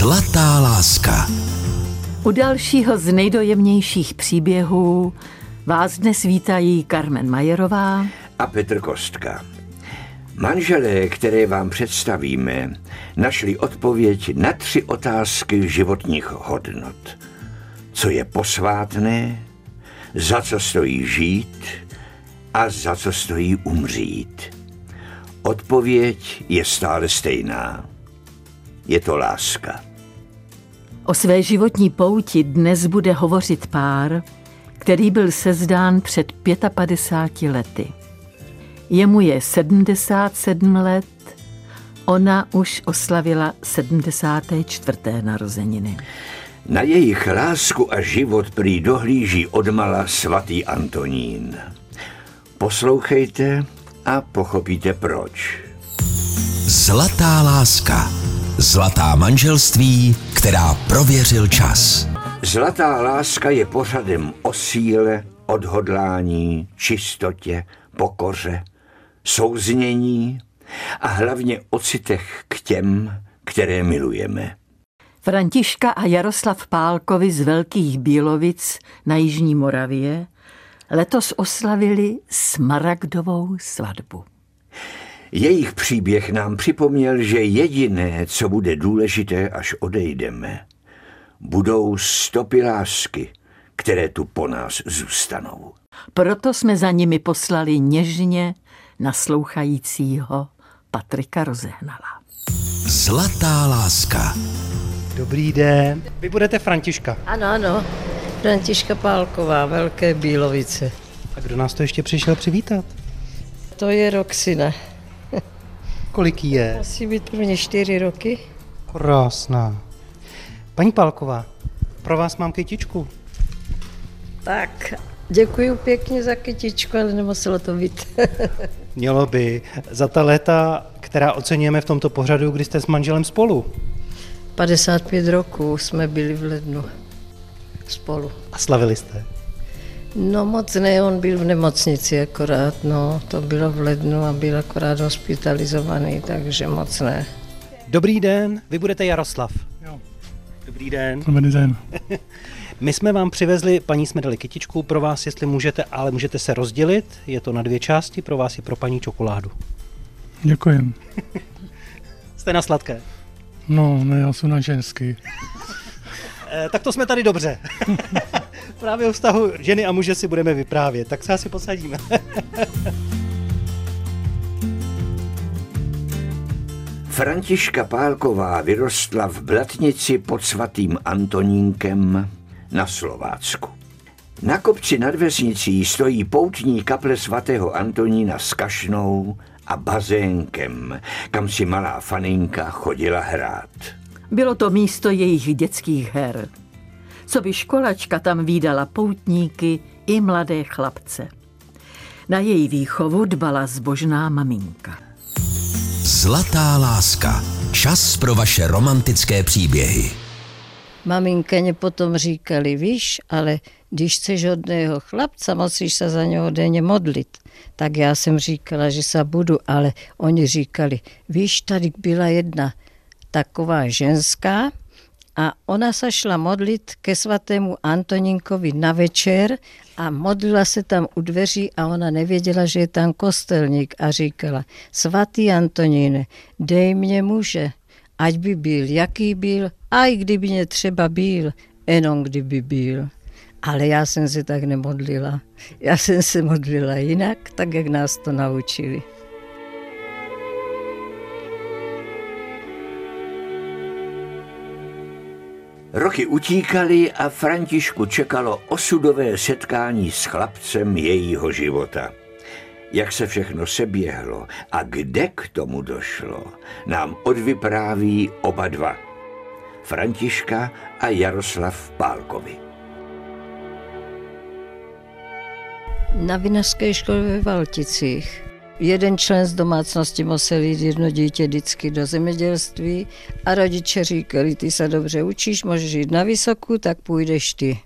Zlatá láska. U dalšího z nejdojemnějších příběhů vás dnes vítají Carmen Majerová a Petr Kostka. Manželé, které vám představíme, našli odpověď na tři otázky životních hodnot. Co je posvátné, za co stojí žít a za co stojí umřít. Odpověď je stále stejná. Je to láska. O své životní pouti dnes bude hovořit pár, který byl sezdán před 55 lety. Jemu je 77 let, ona už oslavila 74. narozeniny. Na jejich lásku a život prý dohlíží odmala svatý Antonín. Poslouchejte a pochopíte proč. Zlatá láska. Zlatá manželství, která prověřil čas. Zlatá láska je pořadem o síle, odhodlání, čistotě, pokoře, souznění a hlavně o citech k těm, které milujeme. Františka a Jaroslav Pálkovi z Velkých Bílovic na Jižní Moravě letos oslavili smaragdovou svatbu. Jejich příběh nám připomněl, že jediné, co bude důležité, až odejdeme, budou stopy lásky, které tu po nás zůstanou. Proto jsme za nimi poslali něžně naslouchajícího Patrika Rozehnala. Zlatá láska. Dobrý den. Vy budete Františka. Ano, ano. Františka Pálková, Velké Bílovice. A kdo nás to ještě přišel přivítat? To je Roxina. Kolik jí je? Musí být prvně čtyři roky. Krásná. Paní Pálková, pro vás mám kytičku. Tak, děkuji pěkně za kytičku, ale nemuselo to být. Mělo by. Za ta léta, která oceňujeme v tomto pořadu, kdy jste s manželem spolu. 55 roků jsme byli v lednu spolu. A slavili jste? No moc ne, on byl v nemocnici akorát, no, to bylo v lednu a byl akorát hospitalizovaný, takže moc ne. Dobrý den, vy budete Jaroslav. Jo. Dobrý den. Dobrý den. My jsme vám přivezli, paní jsme dali kytičku pro vás, jestli můžete, ale můžete se rozdělit, je to na dvě části, pro vás i pro paní čokoládu. Děkujem. Jste na sladké. No, ne, já jsem na ženský. E, tak to jsme tady dobře. Právě o vztahu ženy a muže si budeme vyprávět, tak se asi posadíme. Františka Pálková vyrostla v Blatnici pod svatým Antonínkem na Slovácku. Na kopci nad vesnicí stojí poutní kaple svatého Antonína s kašnou a bazénkem, kam si malá faninka chodila hrát. Bylo to místo jejich dětských her. Co by školačka tam výdala poutníky i mladé chlapce. Na její výchovu dbala zbožná maminka. Zlatá láska. Čas pro vaše romantické příběhy. Maminkeně potom říkali, víš, ale když chceš hodného chlapca, musíš se za něho denně modlit. Tak já jsem říkala, že se budu, ale oni říkali, víš, tady byla jedna taková ženská a ona se šla modlit ke svatému Antoninkovi na večer a modlila se tam u dveří a ona nevěděla, že je tam kostelník a říkala, svatý Antoníne, dej mě muže, ať by byl, jaký byl, a i kdyby mě třeba byl, jenom kdyby byl. Ale já jsem se tak nemodlila. Já jsem se modlila jinak, tak jak nás to naučili. Roky utíkaly a Františku čekalo osudové setkání s chlapcem jejího života. Jak se všechno seběhlo a kde k tomu došlo, nám odvypráví oba dva. Františka a Jaroslav Pálkovi. Na vinařské škole ve Valticích. Jeden člen z domácnosti musel jít jedno dítě vždycky do zemědělství a rodiče říkali, ty se dobře učíš, můžeš jít na vysokou, tak půjdeš ty.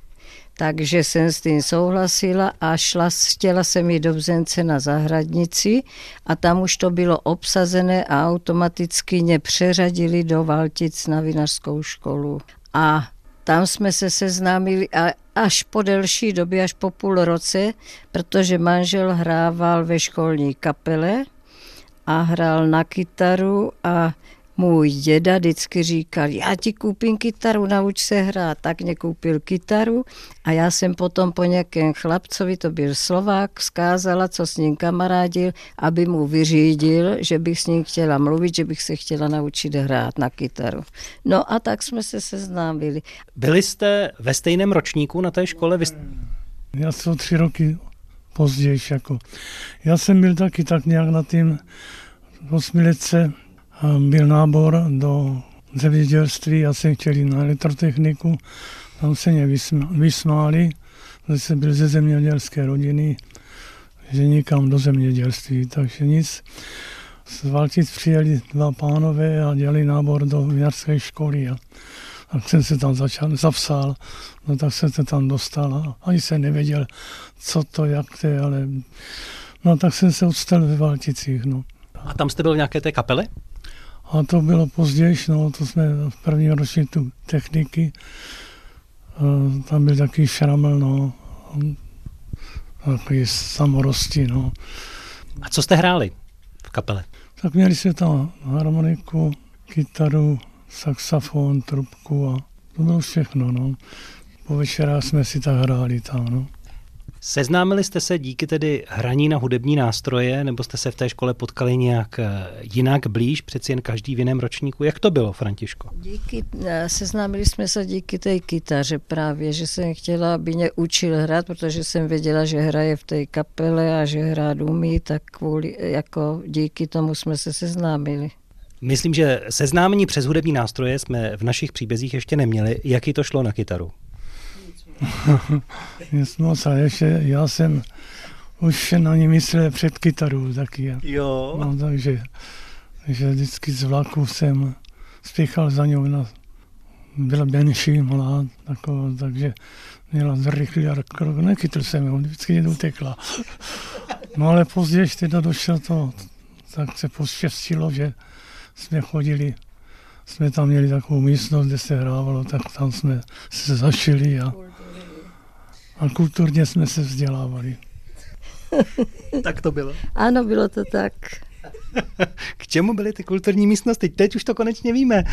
takže jsem s tím souhlasila a šla, chtěla jsem jít do Bzence na zahradnici a tam už to bylo obsazené a automaticky mě přeřadili do Valtic na vinařskou školu. A tam jsme se seznámili a až po delší době, až po půl roce, protože manžel hrával ve školní kapele a hrál na kytaru a můj děda vždycky říkal, já ti koupím kytaru, nauč se hrát. Tak mě koupil kytaru a já jsem potom po nějakém chlapcovi, to byl Slovák, zkázala, co s ním kamarádil, aby mu vyřídil, že bych s ním chtěla mluvit, že bych se chtěla naučit hrát na kytaru. No a tak jsme se seznámili. Byli jste ve stejném ročníku na té škole? Vy... Já jsem tři roky později. Jako. Já jsem byl taky tak nějak na tím osmiletce, byl nábor do zemědělství, já jsem chtěl jít na elektrotechniku, tam se mě vysmáli, že jsem byl ze zemědělské rodiny, že nikam do zemědělství, takže nic. Z Valtic přijeli dva pánové a dělali nábor do vinařské školy a tak jsem se tam začal, zapsal, no tak jsem se tam dostal a ani jsem nevěděl, co to, jak to je, ale no tak jsem se odstal ve Valticích, no. A tam jste byl v nějaké té kapele? A to bylo později, no, to jsme v první ročníku techniky. Tam byl takový šramel, no, takový samorosti, no. A co jste hráli v kapele? Tak měli jsme tam harmoniku, kytaru, saxofon, trubku a to bylo všechno, no. Po večerách jsme si tak hráli tam, no. Seznámili jste se díky tedy hraní na hudební nástroje, nebo jste se v té škole potkali nějak eh, jinak blíž, přeci jen každý v jiném ročníku? Jak to bylo, Františko? Díky, eh, seznámili jsme se díky té kytaře právě, že jsem chtěla, aby mě učil hrát, protože jsem věděla, že hraje v té kapele a že hrát umí, tak kvůli, jako díky tomu jsme se seznámili. Myslím, že seznámení přes hudební nástroje jsme v našich příbězích ještě neměli. Jaký to šlo na kytaru? Moc a ještě já jsem už na ní myslel před kytarou taky. Jo. No, takže, takže vždycky z vlaku jsem spěchal za ňou na, byla menší, malá, taková, takže měla zrychlý krok, nechytl jsem ho, vždycky jen utekla. No ale později teda došlo to, tak se poštěstilo, že jsme chodili, jsme tam měli takovou místnost, kde se hrávalo, tak tam jsme se zašili a a kulturně jsme se vzdělávali. tak to bylo. Ano, bylo to tak. K čemu byly ty kulturní místnosti? Teď už to konečně víme.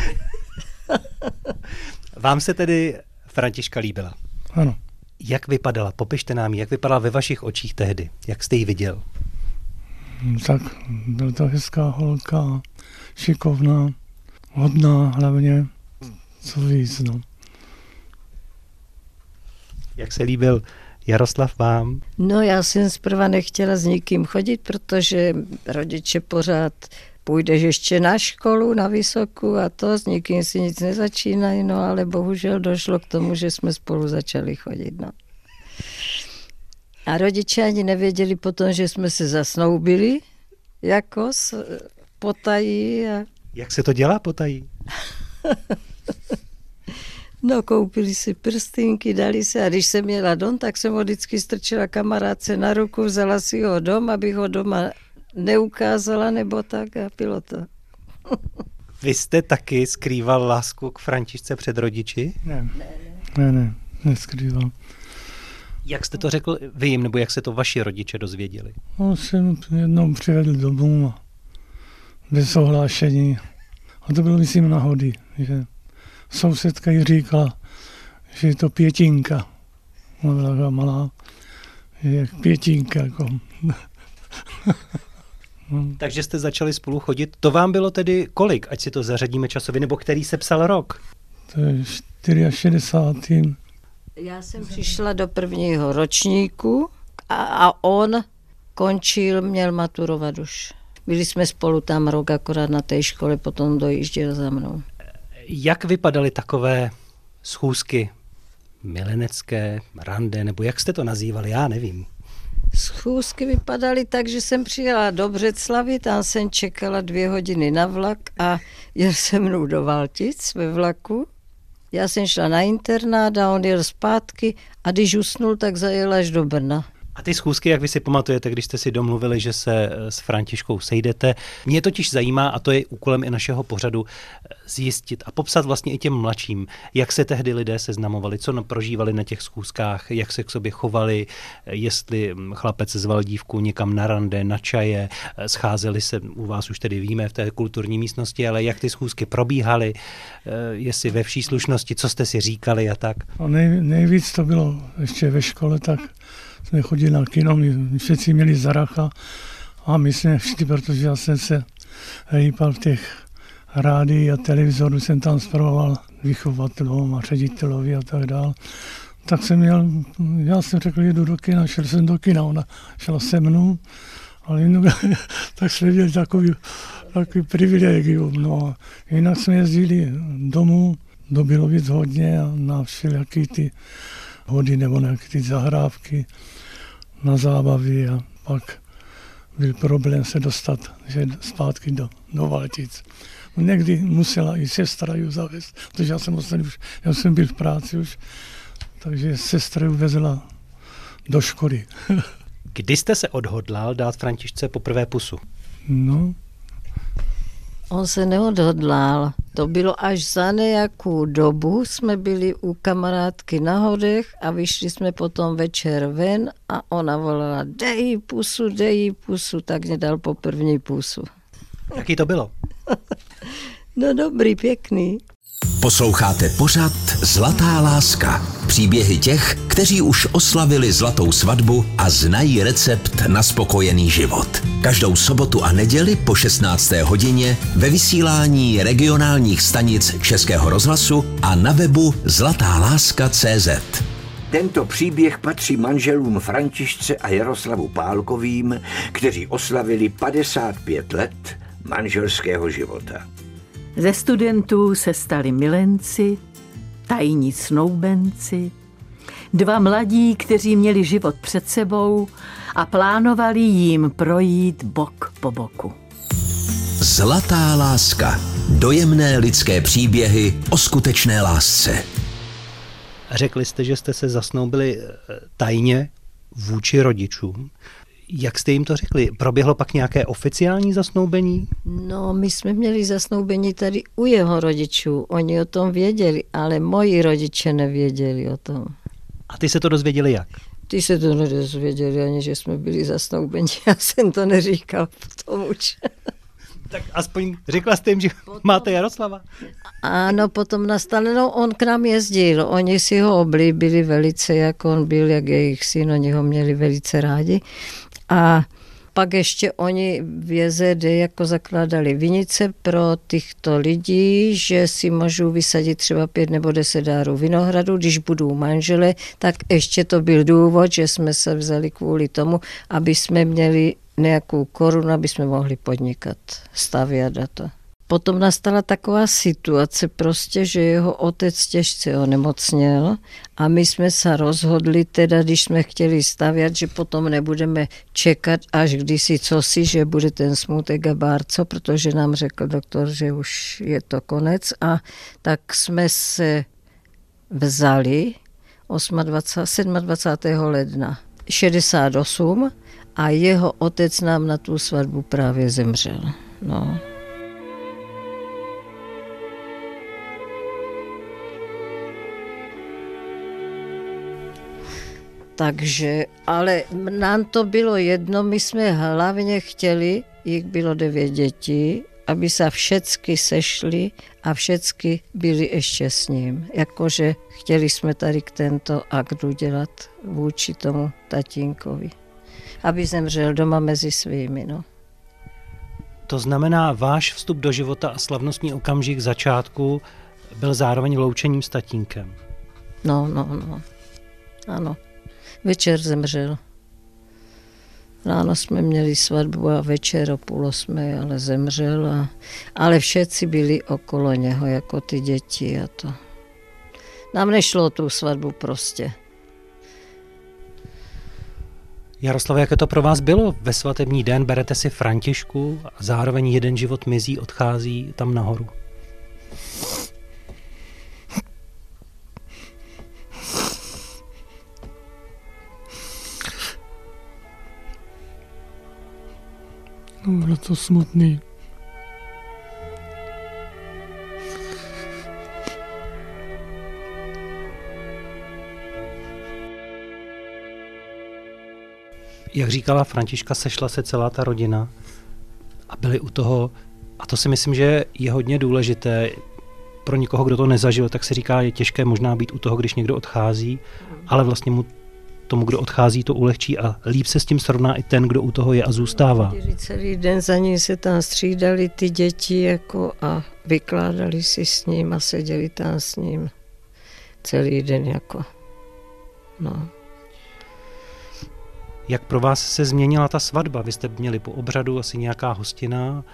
Vám se tedy Františka líbila? Ano. Jak vypadala? Popište nám, jak vypadala ve vašich očích tehdy? Jak jste ji viděl? Hmm, tak byl to hezká holka, šikovná, hodná hlavně, co víc, no. Jak se líbil Jaroslav vám? No já jsem zprva nechtěla s nikým chodit, protože rodiče pořád půjdeš ještě na školu, na vysokou a to, s nikým si nic nezačínají, no ale bohužel došlo k tomu, že jsme spolu začali chodit, no. A rodiče ani nevěděli potom, že jsme se zasnoubili, jako s, potají. A... Jak se to dělá potají? No, koupili si prstínky, dali se a když jsem měla dom, tak jsem ho vždycky strčila kamarádce na ruku, vzala si ho dom, abych ho doma neukázala nebo tak a bylo to. Vy jste taky skrýval lásku k Františce před rodiči? Ne, ne, ne, neskrýval. Jak jste to řekl vy jim, nebo jak se to vaši rodiče dozvěděli? No, jsem jednou přivedl domů bez ohlášení. A to bylo, myslím, náhody, že sousedka jí říkala, že je to pětinka. Ona byla taková malá, je pětinka. Jako. Takže jste začali spolu chodit. To vám bylo tedy kolik, ať si to zařadíme časově, nebo který se psal rok? To je 64. Já jsem přišla do prvního ročníku a, a on končil, měl maturovat už. Byli jsme spolu tam rok akorát na té škole, potom dojížděl za mnou. Jak vypadaly takové schůzky milenecké, rande, nebo jak jste to nazývali, já nevím. Schůzky vypadaly tak, že jsem přijela do Břeclavy, tam jsem čekala dvě hodiny na vlak a jel se mnou do Valtic ve vlaku Já jsem šla na internát a on jel zpátky a když usnul, tak zajel až do Brna. A ty schůzky, jak vy si pamatujete, když jste si domluvili, že se eh, s Františkou sejdete, mě totiž zajímá, a to je úkolem i našeho pořadu, eh, zjistit a popsat vlastně i těm mladším, jak se tehdy lidé seznamovali, co prožívali na těch schůzkách, jak se k sobě chovali, eh, jestli hm, chlapec zval dívku někam na rande, na čaje, scházeli se, u vás už tedy víme, v té kulturní místnosti, ale jak ty schůzky probíhaly, jestli ve vší slušnosti, co jste si říkali a tak. A nej, nejvíc to bylo ještě ve škole, tak jsme chodili na kino, my všichni měli zaracha a my jsme všichni, protože já jsem se hýpal v těch rádi a televizoru, jsem tam zpravoval vychovatelům a ředitelovi a tak dál. Tak jsem měl, já jsem řekl, jedu do kina, šel jsem do kina, ona šla se mnou, ale jinak, tak jsme měli takový, takový privilegium. No a jinak jsme jezdili domů do Bilovic hodně a na všelijaký ty hody nebo nějaké ty zahrávky na zábavy a pak byl problém se dostat že zpátky do, do Valtic. Někdy musela i sestra ju zavést, protože já jsem už, já jsem byl v práci už, takže sestra ju vezla do školy. Kdy jste se odhodlal dát Františce poprvé pusu? No, On se neodhodlal. To bylo až za nějakou dobu. Jsme byli u kamarádky na hodech a vyšli jsme potom večer ven a ona volala, dej jí pusu, dej jí pusu, tak mě dal po první pusu. Jaký to bylo? no dobrý, pěkný. Posloucháte pořad Zlatá láska. Příběhy těch, kteří už oslavili zlatou svatbu a znají recept na spokojený život. Každou sobotu a neděli po 16. hodině ve vysílání regionálních stanic Českého rozhlasu a na webu zlatáláska.cz. Tento příběh patří manželům Františce a Jaroslavu Pálkovým, kteří oslavili 55 let manželského života. Ze studentů se stali milenci, tajní snoubenci, dva mladí, kteří měli život před sebou a plánovali jim projít bok po boku. Zlatá láska. Dojemné lidské příběhy o skutečné lásce. Řekli jste, že jste se zasnoubili eh, tajně vůči rodičům. Jak jste jim to řekli? Proběhlo pak nějaké oficiální zasnoubení? No, my jsme měli zasnoubení tady u jeho rodičů. Oni o tom věděli, ale moji rodiče nevěděli o tom. A ty se to dozvěděli jak? Ty se to nedozvěděli ani, že jsme byli zasnoubeni. Já jsem to neříkal potom už. Tak aspoň řekla jste jim, že potom, máte Jaroslava? Ano, potom nastane, no on k nám jezdil, oni si ho oblíbili velice, jak on byl, jak jejich syn, oni ho měli velice rádi. A pak ještě oni v JZD jako zakládali vinice pro těchto lidí, že si můžou vysadit třeba pět nebo deset dárů vinohradu, když budou manžele, tak ještě to byl důvod, že jsme se vzali kvůli tomu, aby jsme měli nějakou korunu, aby jsme mohli podnikat, stavět a to. Potom nastala taková situace prostě, že jeho otec těžce onemocněl a my jsme se rozhodli teda, když jsme chtěli stavět, že potom nebudeme čekat až kdysi cosi, že bude ten smutek a bárco, protože nám řekl doktor, že už je to konec a tak jsme se vzali 28, 27. ledna 68 a jeho otec nám na tu svatbu právě zemřel. No. Takže, ale nám to bylo jedno, my jsme hlavně chtěli, jich bylo devět dětí, aby se všecky sešli a všecky byli ještě s ním. Jakože chtěli jsme tady k tento akt udělat vůči tomu tatínkovi. Aby zemřel doma mezi svými. No. To znamená, váš vstup do života a slavnostní okamžik začátku byl zároveň loučením s tatínkem. No, no, no. Ano. Večer zemřel. Ráno jsme měli svatbu a večer o půl osmé, ale zemřel. A, ale všetci byli okolo něho, jako ty děti a to. Nám nešlo tu svatbu prostě. Jaroslav, jaké to pro vás bylo? Ve svatební den berete si Františku a zároveň jeden život mizí, odchází tam nahoru. No, bylo to smutný. Jak říkala Františka, sešla se celá ta rodina a byli u toho, a to si myslím, že je hodně důležité, pro někoho, kdo to nezažil, tak se říká, je těžké možná být u toho, když někdo odchází, ale vlastně mu tomu, kdo odchází, to ulehčí a líp se s tím srovná i ten, kdo u toho je a zůstává. Celý den za ním se tam střídali ty děti jako a vykládali si s ním a seděli tam s ním celý den jako. No. Jak pro vás se změnila ta svatba? Vy jste měli po obřadu asi nějaká hostina.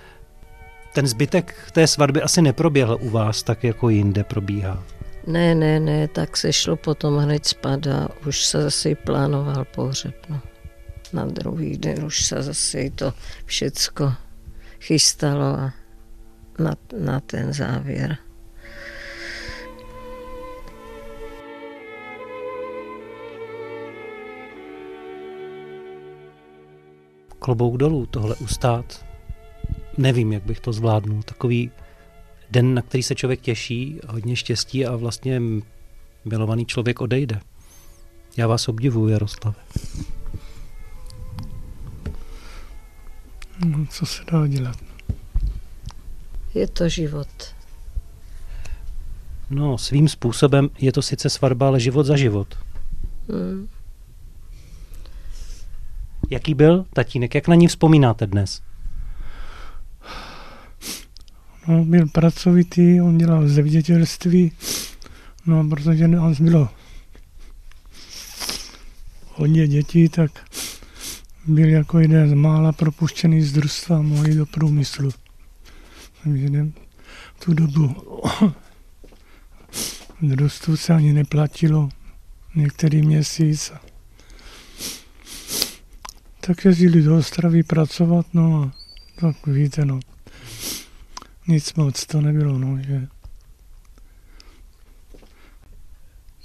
Ten zbytek té svatby asi neproběhl u vás tak, jako jinde probíhá. Ne, ne, ne, tak se šlo potom hned spát a už se zase plánoval pohřeb. No. Na druhý den už se zase to všecko chystalo a na, na ten závěr. Klobouk dolů tohle ustát. Nevím, jak bych to zvládnul. Takový den, na který se člověk těší, hodně štěstí a vlastně milovaný člověk odejde. Já vás obdivuji, Jaroslave. No, co se dá dělat? Je to život. No, svým způsobem je to sice svatba, ale život za život. Hmm. Jaký byl tatínek? Jak na ní vzpomínáte dnes? No, byl pracovitý, on dělal zemědělství, no protože nás bylo hodně dětí, tak byl jako jeden z mála propuštěný z družstva mohl do průmyslu. Takže ne, tu dobu družstvu se ani neplatilo některý měsíc. Tak jezdili do Ostravy pracovat, no a tak víte, no nic moc to nebylo, no, že...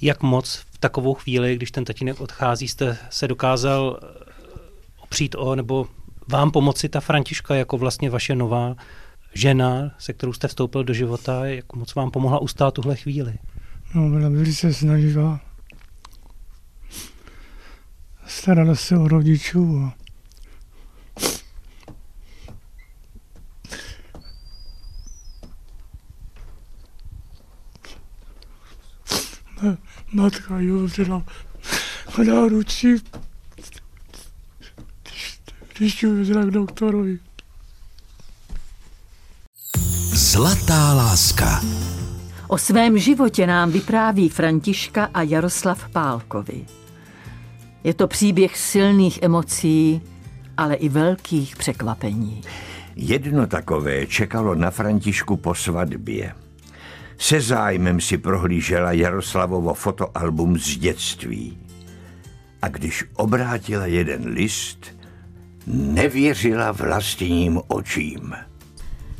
Jak moc v takovou chvíli, když ten tatínek odchází, jste se dokázal eh, opřít o, nebo vám pomoci ta Františka jako vlastně vaše nová žena, se kterou jste vstoupil do života, jak moc vám pomohla ustát tuhle chvíli? No, byla velice snaživá. Starala se o rodičů a matka Jozera na ruči, když ji k doktorovi. Zlatá láska. O svém životě nám vypráví Františka a Jaroslav Pálkovi. Je to příběh silných emocí, ale i velkých překvapení. Jedno takové čekalo na Františku po svatbě. Se zájmem si prohlížela Jaroslavovo fotoalbum z dětství. A když obrátila jeden list, nevěřila vlastním očím.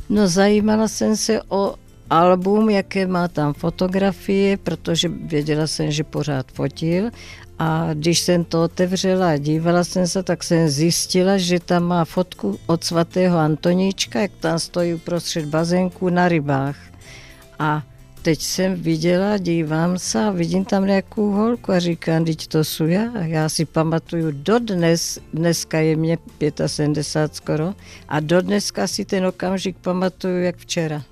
No zajímala jsem se o album, jaké má tam fotografie, protože věděla jsem, že pořád fotil a když jsem to otevřela a dívala jsem se, tak jsem zjistila, že tam má fotku od svatého Antoníčka, jak tam stojí uprostřed bazénku na rybách. A teď jsem viděla, dívám se a vidím tam nějakou holku a říkám, teď to jsou já. Já si pamatuju dodnes, dneska je mě 75 skoro, a dodneska si ten okamžik pamatuju jak včera.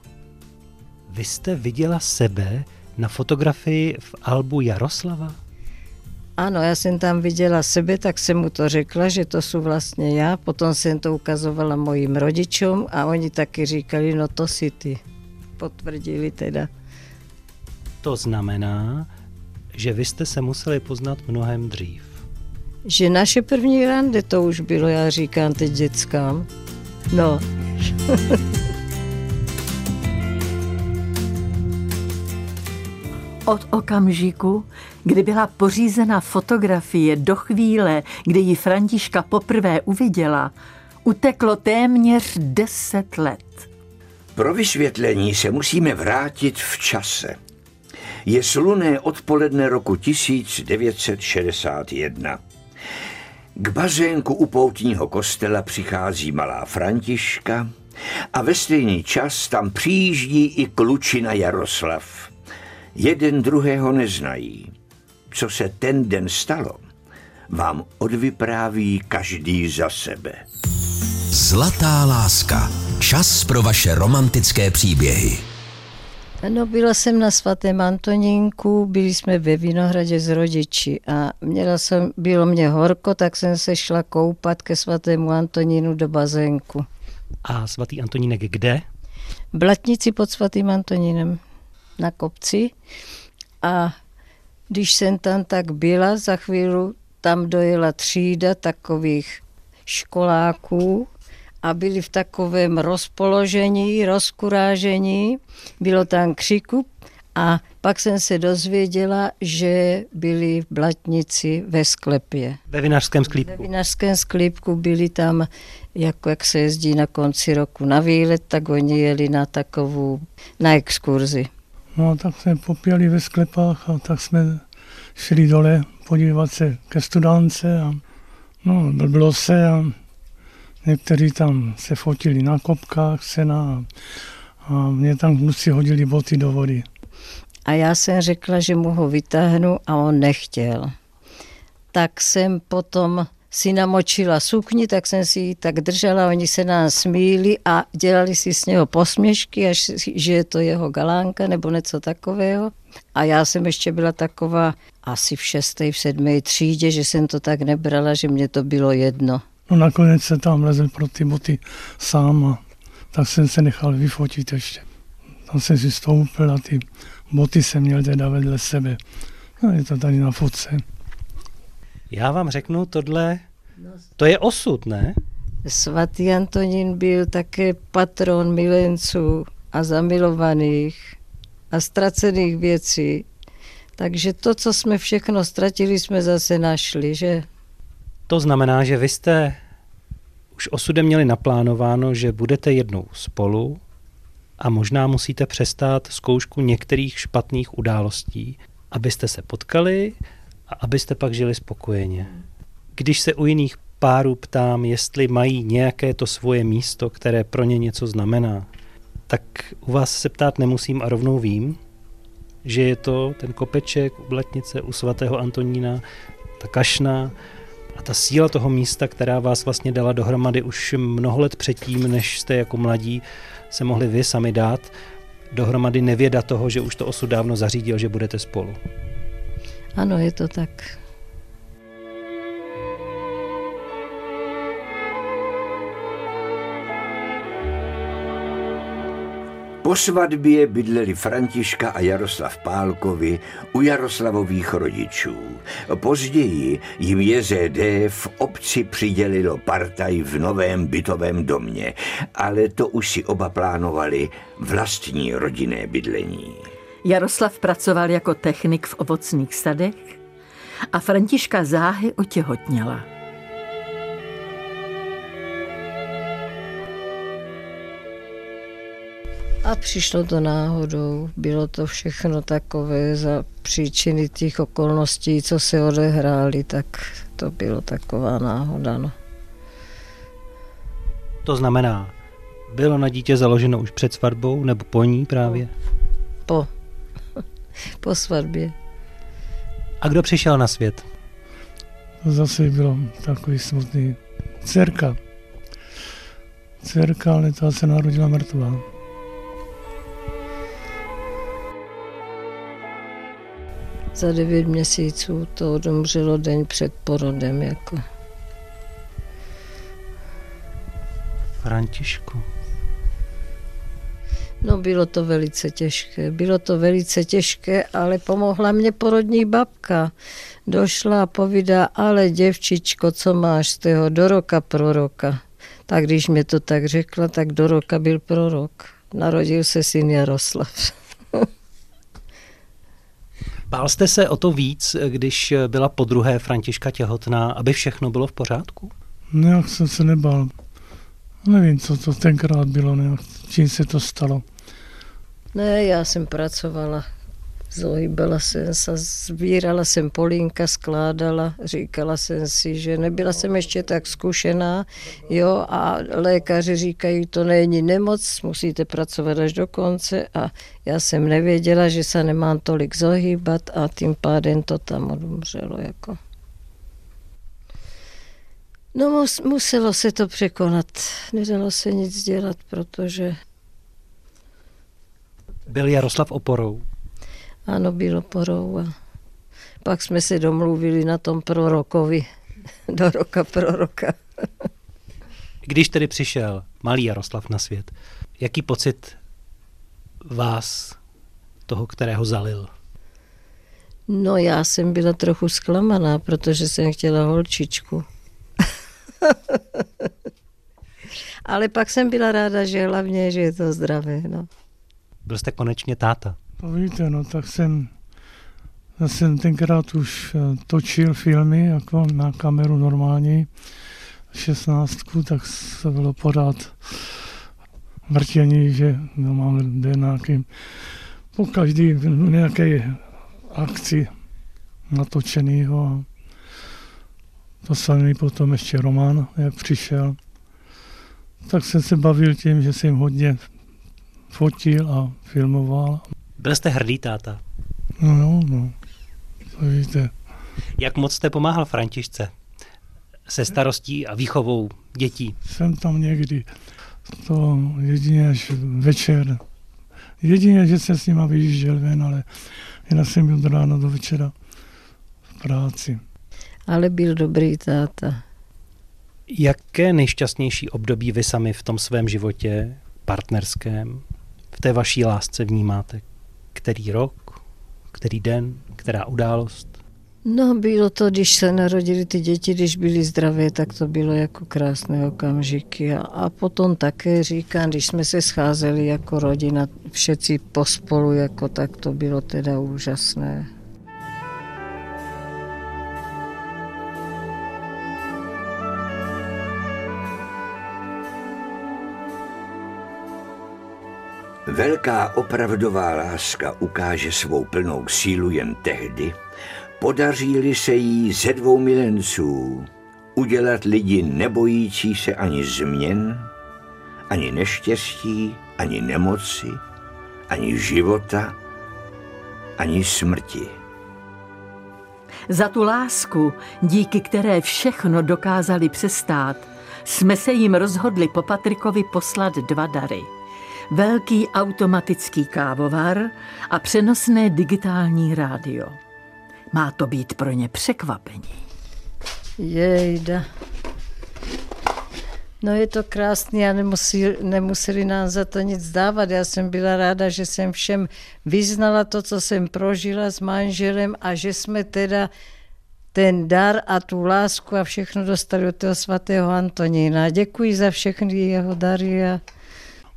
Vy jste viděla sebe na fotografii v albu Jaroslava? Ano, já jsem tam viděla sebe, tak jsem mu to řekla, že to jsou vlastně já. Potom jsem to ukazovala mojim rodičům a oni taky říkali, no to si ty. Potvrdili teda. To znamená, že vy jste se museli poznat mnohem dřív. Že naše první rande to už bylo, já říkám teď dětskám. No. Od okamžiku, kdy byla pořízena fotografie do chvíle, kdy ji Františka poprvé uviděla, uteklo téměř deset let. Pro vysvětlení se musíme vrátit v čase. Je slunné odpoledne roku 1961. K bazénku u poutního kostela přichází malá Františka a ve stejný čas tam přijíždí i klučina Jaroslav. Jeden druhého neznají. Co se ten den stalo, vám odvypráví každý za sebe. Zlatá láska. Čas pro vaše romantické příběhy. No, byla jsem na svatém Antonínku, byli jsme ve Vinohradě s rodiči a měla jsem, bylo mě horko, tak jsem se šla koupat ke svatému Antonínu do bazénku. A svatý Antonínek kde? Blatnici pod svatým Antonínem na kopci a když jsem tam tak byla, za chvíli tam dojela třída takových školáků a byli v takovém rozpoložení, rozkurážení, bylo tam křiku a pak jsem se dozvěděla, že byli v Blatnici ve sklepě. Ve vinařském sklípku. Ve vinařském sklípku byli tam, jako jak se jezdí na konci roku na výlet, tak oni jeli na takovou, na exkurzi. No tak jsme popěli ve sklepách a tak jsme šli dole podívat se ke studánce a no, bylo se a někteří tam se fotili na kopkách sena a, a mě tam kluci hodili boty do vody. A já jsem řekla, že mu ho vytáhnu a on nechtěl. Tak jsem potom si namočila sukni, tak jsem si ji tak držela, oni se nám smíli a dělali si z něho posměšky, až, že je to jeho galánka nebo něco takového. A já jsem ještě byla taková asi v šesté, v sedmé třídě, že jsem to tak nebrala, že mě to bylo jedno. No nakonec se tam lezl pro ty boty sám a tak jsem se nechal vyfotit ještě. Tam jsem si stoupil a ty boty jsem měl teda vedle sebe. No, je to tady na fotce. Já vám řeknu, tohle, to je osud, ne? Svatý Antonín byl také patron milenců a zamilovaných a ztracených věcí. Takže to, co jsme všechno ztratili, jsme zase našli, že? To znamená, že vy jste už osudem měli naplánováno, že budete jednou spolu a možná musíte přestát zkoušku některých špatných událostí, abyste se potkali a abyste pak žili spokojeně. Když se u jiných párů ptám, jestli mají nějaké to svoje místo, které pro ně něco znamená, tak u vás se ptát nemusím a rovnou vím, že je to ten kopeček u Blatnice, u svatého Antonína, ta kašna a ta síla toho místa, která vás vlastně dala dohromady už mnoho let předtím, než jste jako mladí se mohli vy sami dát dohromady nevěda toho, že už to osud dávno zařídil, že budete spolu. Ano, je to tak. Po svatbě bydleli Františka a Jaroslav Pálkovi u Jaroslavových rodičů. Později jim JZD v obci přidělilo partaj v novém bytovém domě, ale to už si oba plánovali vlastní rodinné bydlení. Jaroslav pracoval jako technik v ovocných sadech a Františka záhy otěhotněla. A přišlo to náhodou. Bylo to všechno takové za příčiny těch okolností, co se odehrály, tak to bylo taková náhoda. No. To znamená, bylo na dítě založeno už před svatbou nebo po ní právě? Po. Po svatbě. A kdo přišel na svět? To zase bylo takový smutný. Dcerka. Dcerka, ale ta se narodila mrtvá. Za devět měsíců to odumřelo den před porodem. Jako. Františku. No bylo to velice těžké, bylo to velice těžké, ale pomohla mě porodní babka. Došla a povídá, ale děvčičko, co máš z toho, do roka proroka. Tak když mi to tak řekla, tak do roka byl prorok. Narodil se syn Jaroslav. Bál jste se o to víc, když byla po druhé Františka těhotná, aby všechno bylo v pořádku? Nějak jsem se nebál. Nevím, co to tenkrát bylo, nějak, čím se to stalo. Ne, já jsem pracovala Zohybala jsem se, sbírala jsem polínka, skládala, říkala jsem si, že nebyla jsem ještě tak zkušená, jo, a lékaři říkají, to není nemoc, musíte pracovat až do konce a já jsem nevěděla, že se nemám tolik zohýbat a tím pádem to tam odumřelo, jako. No muselo se to překonat, nedalo se nic dělat, protože... Byl Jaroslav oporou? Ano, byl oporou a pak jsme se domluvili na tom prorokovi, do roka proroka. Když tedy přišel malý Jaroslav na svět, jaký pocit vás, toho, kterého zalil? No já jsem byla trochu zklamaná, protože jsem chtěla holčičku. Ale pak jsem byla ráda, že hlavně, že je to zdravé. No. Byl jste konečně táta. To víte, no tak jsem, já jsem tenkrát už eh, točil filmy jako na kameru normální, 16, tak se bylo pořád vrtění, že no, máme nějaký, po každý nějaké akci natočenýho. To samý potom ještě Roman, jak přišel. Tak jsem se bavil tím, že jsem hodně fotil a filmoval. Byl jste hrdý táta? No, no, no. To víte. Jak moc jste pomáhal Františce se starostí a výchovou dětí? Jsem tam někdy. To jedině až večer. Jedině, že jsem s nima vyjížděl ven, ale jinak jsem byl od rána do večera v práci. Ale byl dobrý táta. Jaké nejšťastnější období vy sami v tom svém životě partnerském, v té vaší lásce vnímáte? Který rok, který den, která událost? No, bylo to, když se narodili ty děti, když byly zdravé, tak to bylo jako krásné okamžiky. A, a potom také říkám, když jsme se scházeli jako rodina, všetci pospolu, jako tak to bylo teda úžasné. Velká opravdová láska ukáže svou plnou sílu jen tehdy, podaří-li se jí ze dvou milenců udělat lidi nebojící se ani změn, ani neštěstí, ani nemoci, ani života, ani smrti. Za tu lásku, díky které všechno dokázali přestát, jsme se jim rozhodli po Patrikovi poslat dva dary – velký automatický kávovar a přenosné digitální rádio. Má to být pro ně překvapení. Jejda. No je to krásný a nemusí, nemuseli nám za to nic dávat. Já jsem byla ráda, že jsem všem vyznala to, co jsem prožila s manželem a že jsme teda ten dar a tu lásku a všechno dostali od toho svatého Antonína. Děkuji za všechny jeho dary a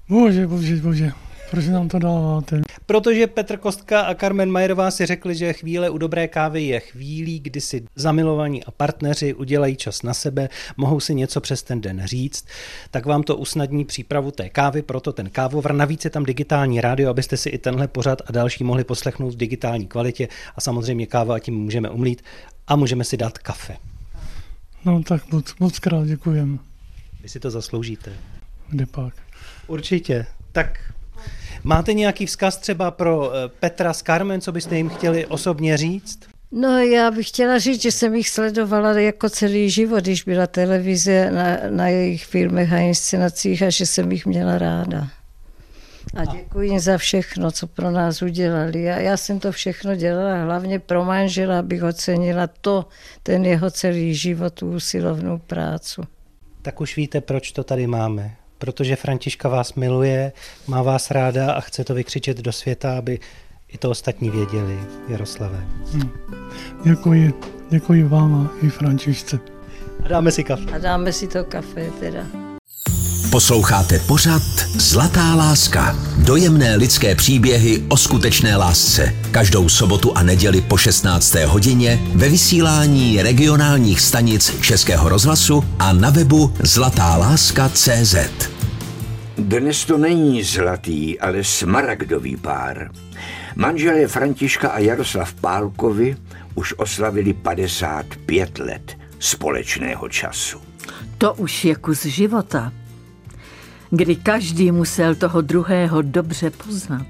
Bože, bože, bože, proč nám to dáváte? Protože Petr Kostka a Carmen Majerová si řekli, že chvíle u dobré kávy je chvílí, kdy si zamilovaní a partneři udělají čas na sebe, mohou si něco přes ten den říct, tak vám to usnadní přípravu té kávy, proto ten kávovr. Navíc je tam digitální rádio, abyste si i tenhle pořad a další mohli poslechnout v digitální kvalitě a samozřejmě káva a tím můžeme umlít a můžeme si dát kafe. No tak moc, moc krát děkujem. Vy si to zasloužíte. Kde pak? Určitě. Tak máte nějaký vzkaz třeba pro eh, Petra s Carmen, co byste jim chtěli osobně říct? No já bych chtěla říct, že jsem jich sledovala jako celý život, když byla televize na, na jejich filmech a inscenacích a že jsem jich měla ráda. A děkuji jim za všechno, co pro nás udělali. A já jsem to všechno dělala hlavně pro manžela, abych ocenila to, ten jeho celý život, tu usilovnou prácu. Tak už víte, proč to tady máme protože Františka vás miluje, má vás ráda a chce to vykřičet do světa, aby i to ostatní věděli, Jaroslave. Hmm. Děkuji, děkuji vám a i Františce. A dáme si kafe. A dáme si to kafe teda. Posloucháte pořad Zlatá láska. Dojemné lidské příběhy o skutečné lásce. Každou sobotu a neděli po 16. hodině ve vysílání regionálních stanic Českého rozhlasu a na webu zlatáláska.cz. Dnes to není zlatý, ale smaragdový pár. Manželé Františka a Jaroslav Pálkovi už oslavili 55 let společného času. To už je kus života, kdy každý musel toho druhého dobře poznat.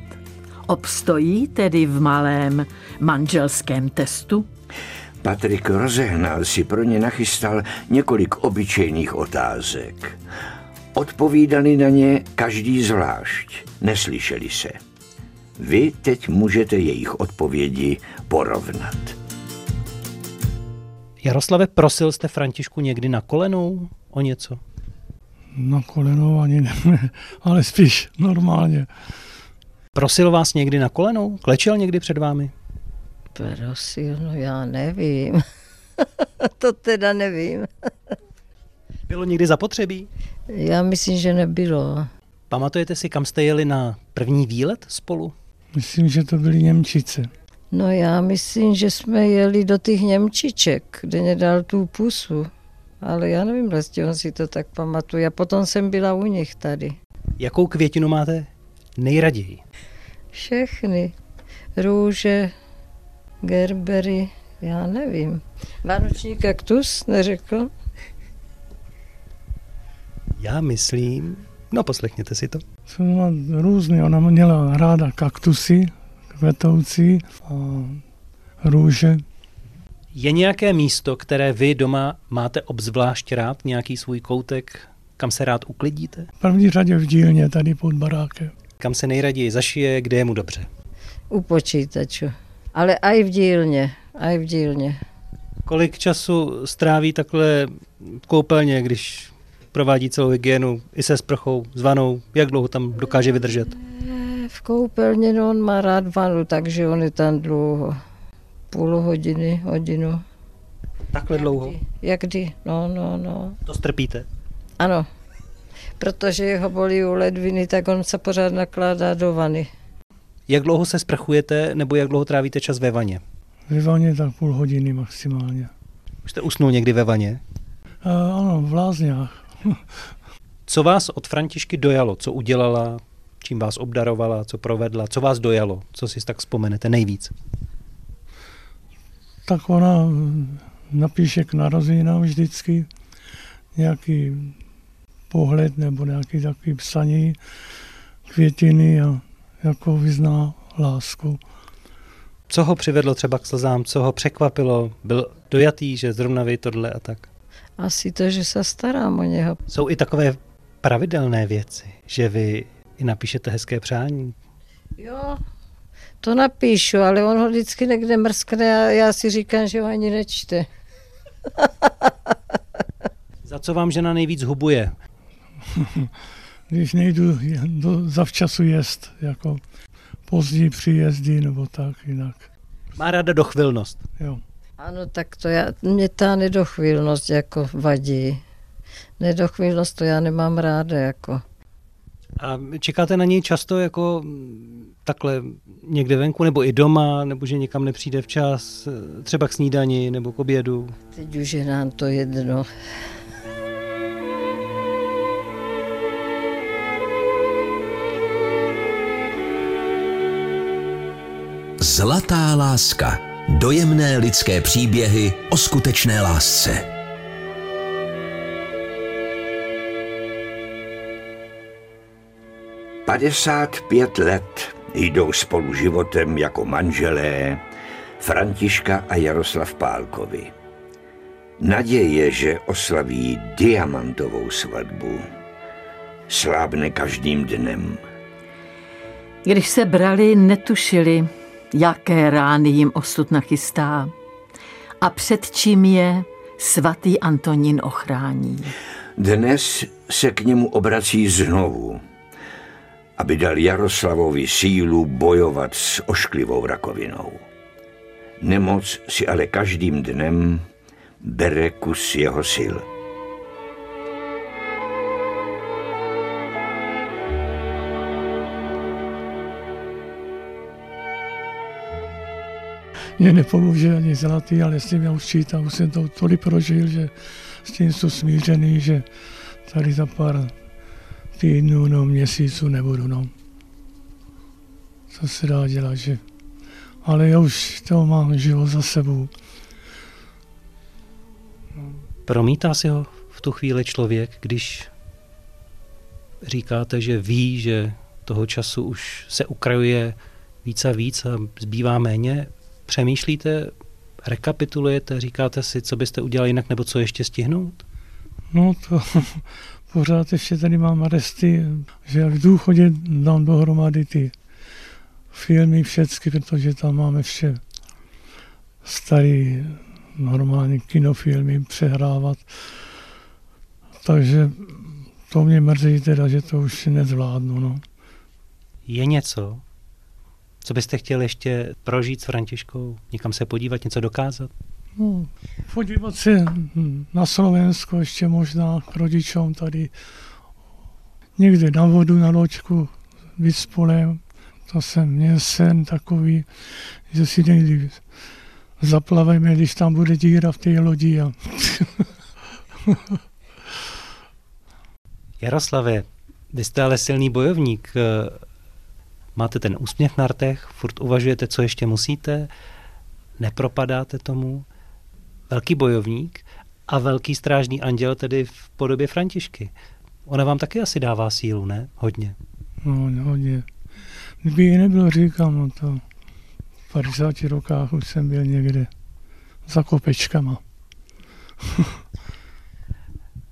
Obstojí tedy v malém manželském testu? Patrik rozehnal si pro ně nachystal několik obyčejných otázek. Odpovídali na ně každý zvlášť, neslyšeli se. Vy teď můžete jejich odpovědi porovnat. Jaroslave, prosil jste Františku někdy na kolenou o něco? Na kolenou ani ne, ale spíš normálně. Prosil vás někdy na kolenou? Klečel někdy před vámi? Prosil, no já nevím. to teda nevím. Bylo někdy zapotřebí? Já myslím, že nebylo. Pamatujete si, kam jste jeli na první výlet spolu? Myslím, že to byly Němčice. No já myslím, že jsme jeli do těch Němčiček, kde mě dal tu pusu. Ale já nevím, jestli on si to tak pamatuje. A potom jsem byla u nich tady. Jakou květinu máte nejraději? Všechny. Růže, gerbery, já nevím. Vánoční kaktus, neřekl? Já myslím, no poslechněte si to. Jsou různé, ona měla ráda kaktusy, kvetoucí a růže. Je nějaké místo, které vy doma máte obzvlášť rád, nějaký svůj koutek, kam se rád uklidíte? V první řadě v dílně, tady pod barákem. Kam se nejraději zašije, kde je mu dobře? U počítaču. Ale i v dílně, i v dílně. Kolik času stráví takhle v koupelně, když provádí celou hygienu i se sprchou, s vanou? Jak dlouho tam dokáže vydržet? V koupelně no, on má rád vanu, takže on je tam dlouho. Půl hodiny, hodinu. Takhle dlouho? Jak kdy? No, no, no. To strpíte? Ano. Protože jeho bolí u ledviny, tak on se pořád nakládá do vany. Jak dlouho se sprchujete, nebo jak dlouho trávíte čas ve vaně? Ve vaně tak půl hodiny maximálně. Už jste usnul někdy ve vaně? A, ano, v lázních. Co vás od Františky dojalo? Co udělala? Čím vás obdarovala? Co provedla? Co vás dojalo? Co si tak vzpomenete nejvíc? Tak ona napíše k narozeninám vždycky nějaký pohled nebo nějaký takový psaní květiny a jako vyzná lásku. Co ho přivedlo třeba k slzám, co ho překvapilo? Byl dojatý, že zrovna vy tohle a tak? Asi to, že se starám o něho. Jsou i takové pravidelné věci, že vy i napíšete hezké přání? Jo, to napíšu, ale on ho vždycky někde mrskne a já si říkám, že ho ani nečte. Za co vám žena nejvíc hubuje? Když nejdu do, zavčasu jest, jako pozdní příjezdy nebo tak jinak. Má ráda dochvilnost. Jo. Ano, tak to já, mě ta nedochvilnost jako vadí. Nedochvilnost to já nemám ráda jako. A čekáte na něj často jako takhle někde venku, nebo i doma, nebo že někam nepřijde včas, třeba k snídani nebo k obědu? Teď už je nám to jedno. Zlatá láska. Dojemné lidské příběhy o skutečné lásce. Padesát pět let jdou spolu životem jako manželé Františka a Jaroslav Pálkovi. Naděje, že oslaví diamantovou svatbu, slábne každým dnem. Když se brali, netušili, jaké rány jim osud nachystá a před čím je svatý Antonín ochrání. Dnes se k němu obrací znovu, aby dal Jaroslavovi sílu bojovat s ošklivou rakovinou. Nemoc si ale každým dnem bere kus jeho sil. Mě nepomůže ani zlatý, ale s tím já už čítám, už jsem to tolik prožil, že s tím jsou smířený, že tady za pár týdnů, no měsíců nebudu, no. Co se dá dělat, že ale já už to mám život za sebou. Promítá si ho v tu chvíli člověk, když říkáte, že ví, že toho času už se ukrajuje víc a víc a zbývá méně. Přemýšlíte, rekapitulujete, říkáte si, co byste udělali jinak, nebo co ještě stihnout? No to pořád ještě tady mám resty, že v důchodě dám dohromady ty filmy všechny, protože tam máme vše starý normální kinofilmy přehrávat. Takže to mě mrzí teda, že to už nezvládnu. No. Je něco, co byste chtěl ještě prožít s Františkou? Někam se podívat, něco dokázat? No, podívat se na Slovensko ještě možná k rodičům tady někde na vodu, na loďku, vyspolem. To jsem měl sen takový, že si někdy zaplaveme, když tam bude díra v té lodi. A Jaroslavě, vy jste ale silný bojovník. Máte ten úsměv na rtech, furt uvažujete, co ještě musíte, nepropadáte tomu. Velký bojovník a velký strážný anděl tedy v podobě Františky. Ona vám taky asi dává sílu, ne? Hodně. No, hodně. Kdyby ji nebylo, říkám, no to v 50 rokách už jsem byl někde za kopečkama.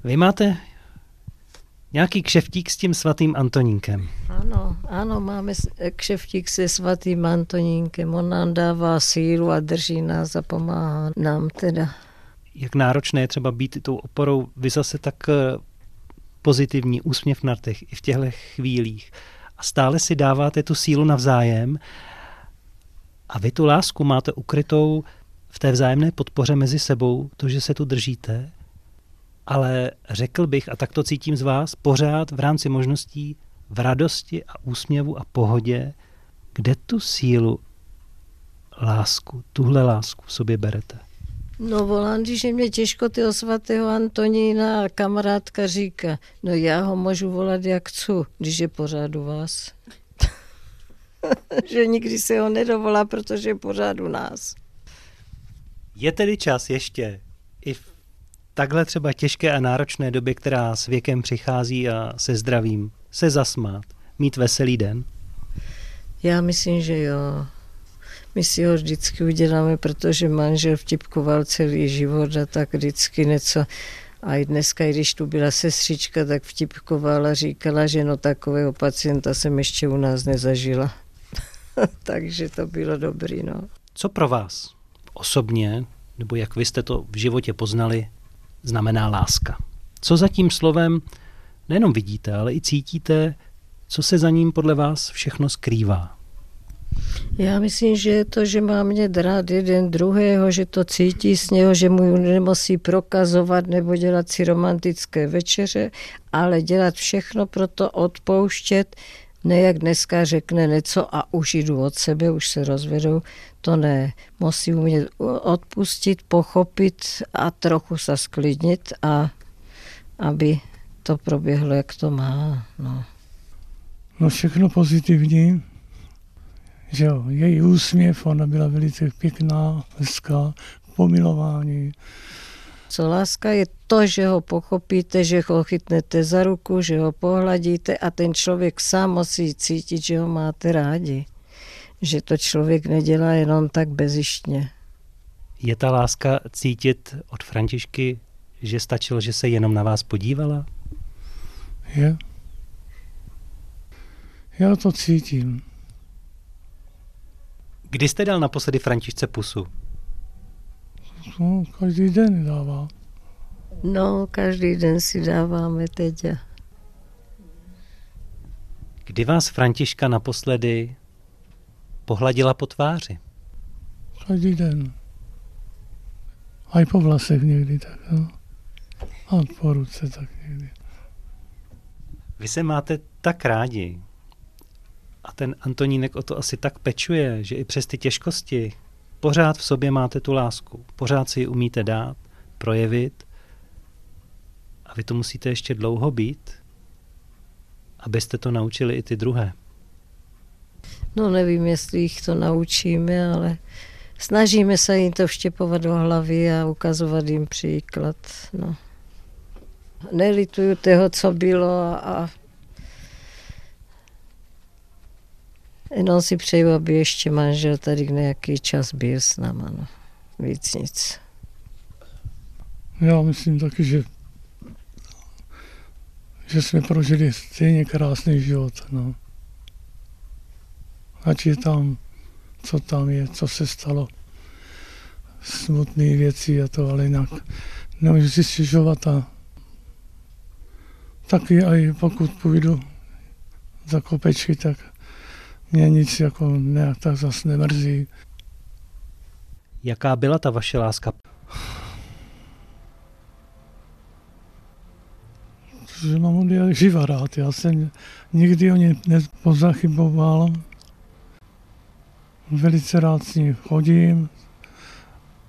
Vy máte nějaký kšeftík s tím svatým Antonínkem. Ano, ano, máme kšeftík se svatým Antonínkem. On nám dává sílu a drží nás a pomáhá nám teda. Jak náročné je třeba být tou oporou, vy zase tak eh, pozitivní úsměv na těch i v těchto chvílích. A stále si dáváte tu sílu navzájem a vy tu lásku máte ukrytou v té vzájemné podpoře mezi sebou, to, že se tu držíte, ale řekl bych, a tak to cítím z vás, pořád v rámci možností v radosti a úsměvu a pohodě, kde tu sílu, lásku, tuhle lásku v sobě berete? No volám, když je mě těžko toho svatého Antonína a kamarádka říká, no já ho můžu volat jak chci, když je pořád u vás. že nikdy se ho nedovolá, protože je pořád u nás. Je tedy čas ještě i v takhle třeba těžké a náročné době, která s věkem přichází a se zdravím, se zasmát, mít veselý den? Já myslím, že jo. My si ho vždycky uděláme, protože manžel vtipkoval celý život a tak vždycky něco. A i dneska, když tu byla sestřička, tak vtipkovala, říkala, že no takového pacienta jsem ještě u nás nezažila. Takže to bylo dobrý, no. Co pro vás osobně, nebo jak vy jste to v životě poznali, znamená láska? Co za tím slovem nejenom vidíte, ale i cítíte, co se za ním podle vás všechno skrývá? Já myslím, že je to, že má mě rád jeden druhého, že to cítí z něho, že mu nemusí prokazovat nebo dělat si romantické večeře, ale dělat všechno pro to odpouštět, ne jak dneska řekne něco a už jdu od sebe, už se rozvedou, to ne. Musí umět odpustit, pochopit a trochu se sklidnit a aby to proběhlo, jak to má. No, no všechno pozitivní, že jo, její úsměv, ona byla velice pěkná, hezká, pomilování. Co láska je to, že ho pochopíte, že ho chytnete za ruku, že ho pohladíte a ten člověk sám musí cítit, že ho máte rádi. Že to člověk nedělá jenom tak bezištně. Je ta láska cítit od Františky, že stačilo, že se jenom na vás podívala? Je. Já to cítím. Kdy jste dal naposledy Františce pusu? No, každý den dává. No, každý den si dáváme teď. Kdy vás Františka naposledy pohladila po tváři? Každý den. A i po vlasech někdy tak, no. A po ruce tak někdy. Vy se máte tak rádi, a ten Antonínek o to asi tak pečuje, že i přes ty těžkosti pořád v sobě máte tu lásku. Pořád si ji umíte dát, projevit. A vy to musíte ještě dlouho být, abyste to naučili i ty druhé. No nevím, jestli jich to naučíme, ale snažíme se jim to vštěpovat do hlavy a ukazovat jim příklad. No. Nelituju toho, co bylo a jenom si přeju, aby ještě manžel tady nějaký čas byl s náma. No. Víc nic. Já myslím taky, že, že jsme prožili stejně krásný život. No. Ať je tam, co tam je, co se stalo, smutné věci a to, ale jinak nemůžu si stěžovat a taky i pokud půjdu za kopečky, tak mě nic jako nějak tak zase nemrzí. Jaká byla ta vaše láska? Že mám od živa rád. Já jsem nikdy o ně nepozachyboval. Velice rád s ní chodím.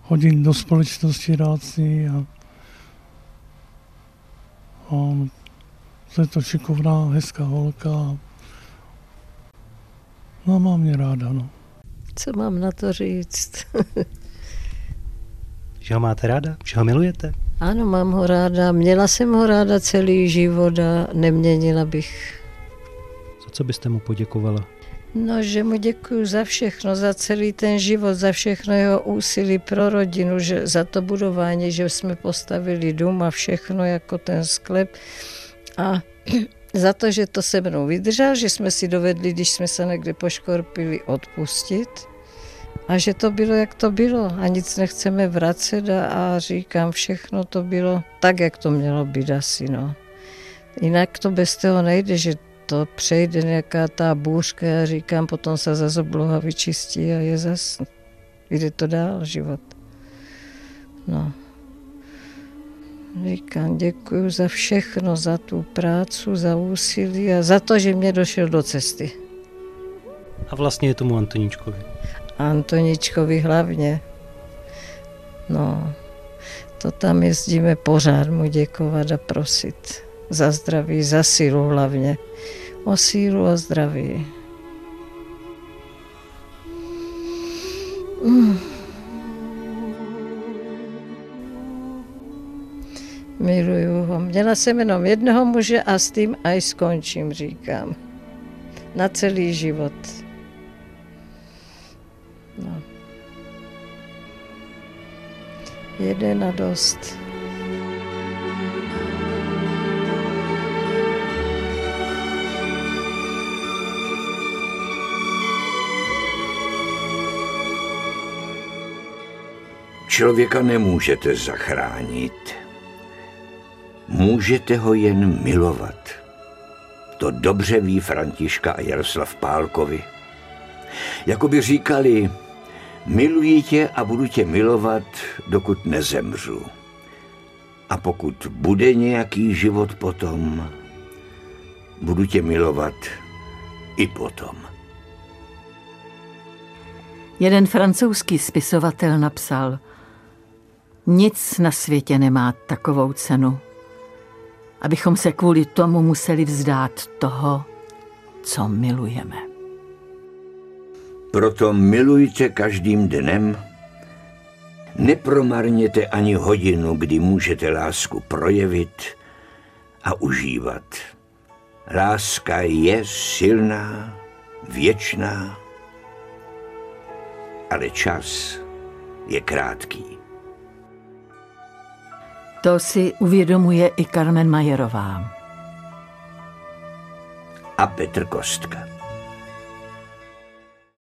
Chodím do společnosti rád s ní a, a to je to šikovná, hezká holka. No mám mě ráda, no. Co mám na to říct? že ho máte ráda? Že ho milujete? Ano, mám ho ráda. Měla jsem ho ráda celý život a neměnila bych. Za co byste mu poděkovala? No, že mu děkuji za všechno, za celý ten život, za všechno jeho úsilí pro rodinu, že za to budování, že jsme postavili dům a všechno jako ten sklep. A za to, že to se mnou vydržel, že jsme si dovedli, když jsme se někde poškorpili, odpustit a že to bylo, jak to bylo a nic nechceme vracet a, a říkám, všechno to bylo tak, jak to mělo být asi, no. Jinak to bez toho nejde, že to přejde nějaká ta bůřka a říkám, potom se zase obloha vyčistí a je zase, jde to dál, život. No. Říkám, děkuji za všechno, za tu práci, za úsilí a za to, že mě došel do cesty. A vlastně je tomu Antoničkovi. Antoničkovi hlavně. No, to tam jezdíme pořád mu děkovat a prosit. Za zdraví, za sílu hlavně. O sílu a zdraví. Mm. Miluju ho. Měla jsem jenom jednoho muže a s tím aj skončím, říkám. Na celý život. No. Jeden a dost. Člověka nemůžete zachránit. Můžete ho jen milovat. To dobře ví Františka a Jaroslav Pálkovi. Jako by říkali, miluji tě a budu tě milovat, dokud nezemřu. A pokud bude nějaký život potom, budu tě milovat i potom. Jeden francouzský spisovatel napsal, nic na světě nemá takovou cenu, abychom se kvůli tomu museli vzdát toho, co milujeme. Proto milujte každým dnem, nepromarněte ani hodinu, kdy můžete lásku projevit a užívat. Láska je silná, věčná, ale čas je krátký. To si uvědomuje i Carmen Majerová. A Petr Kostka.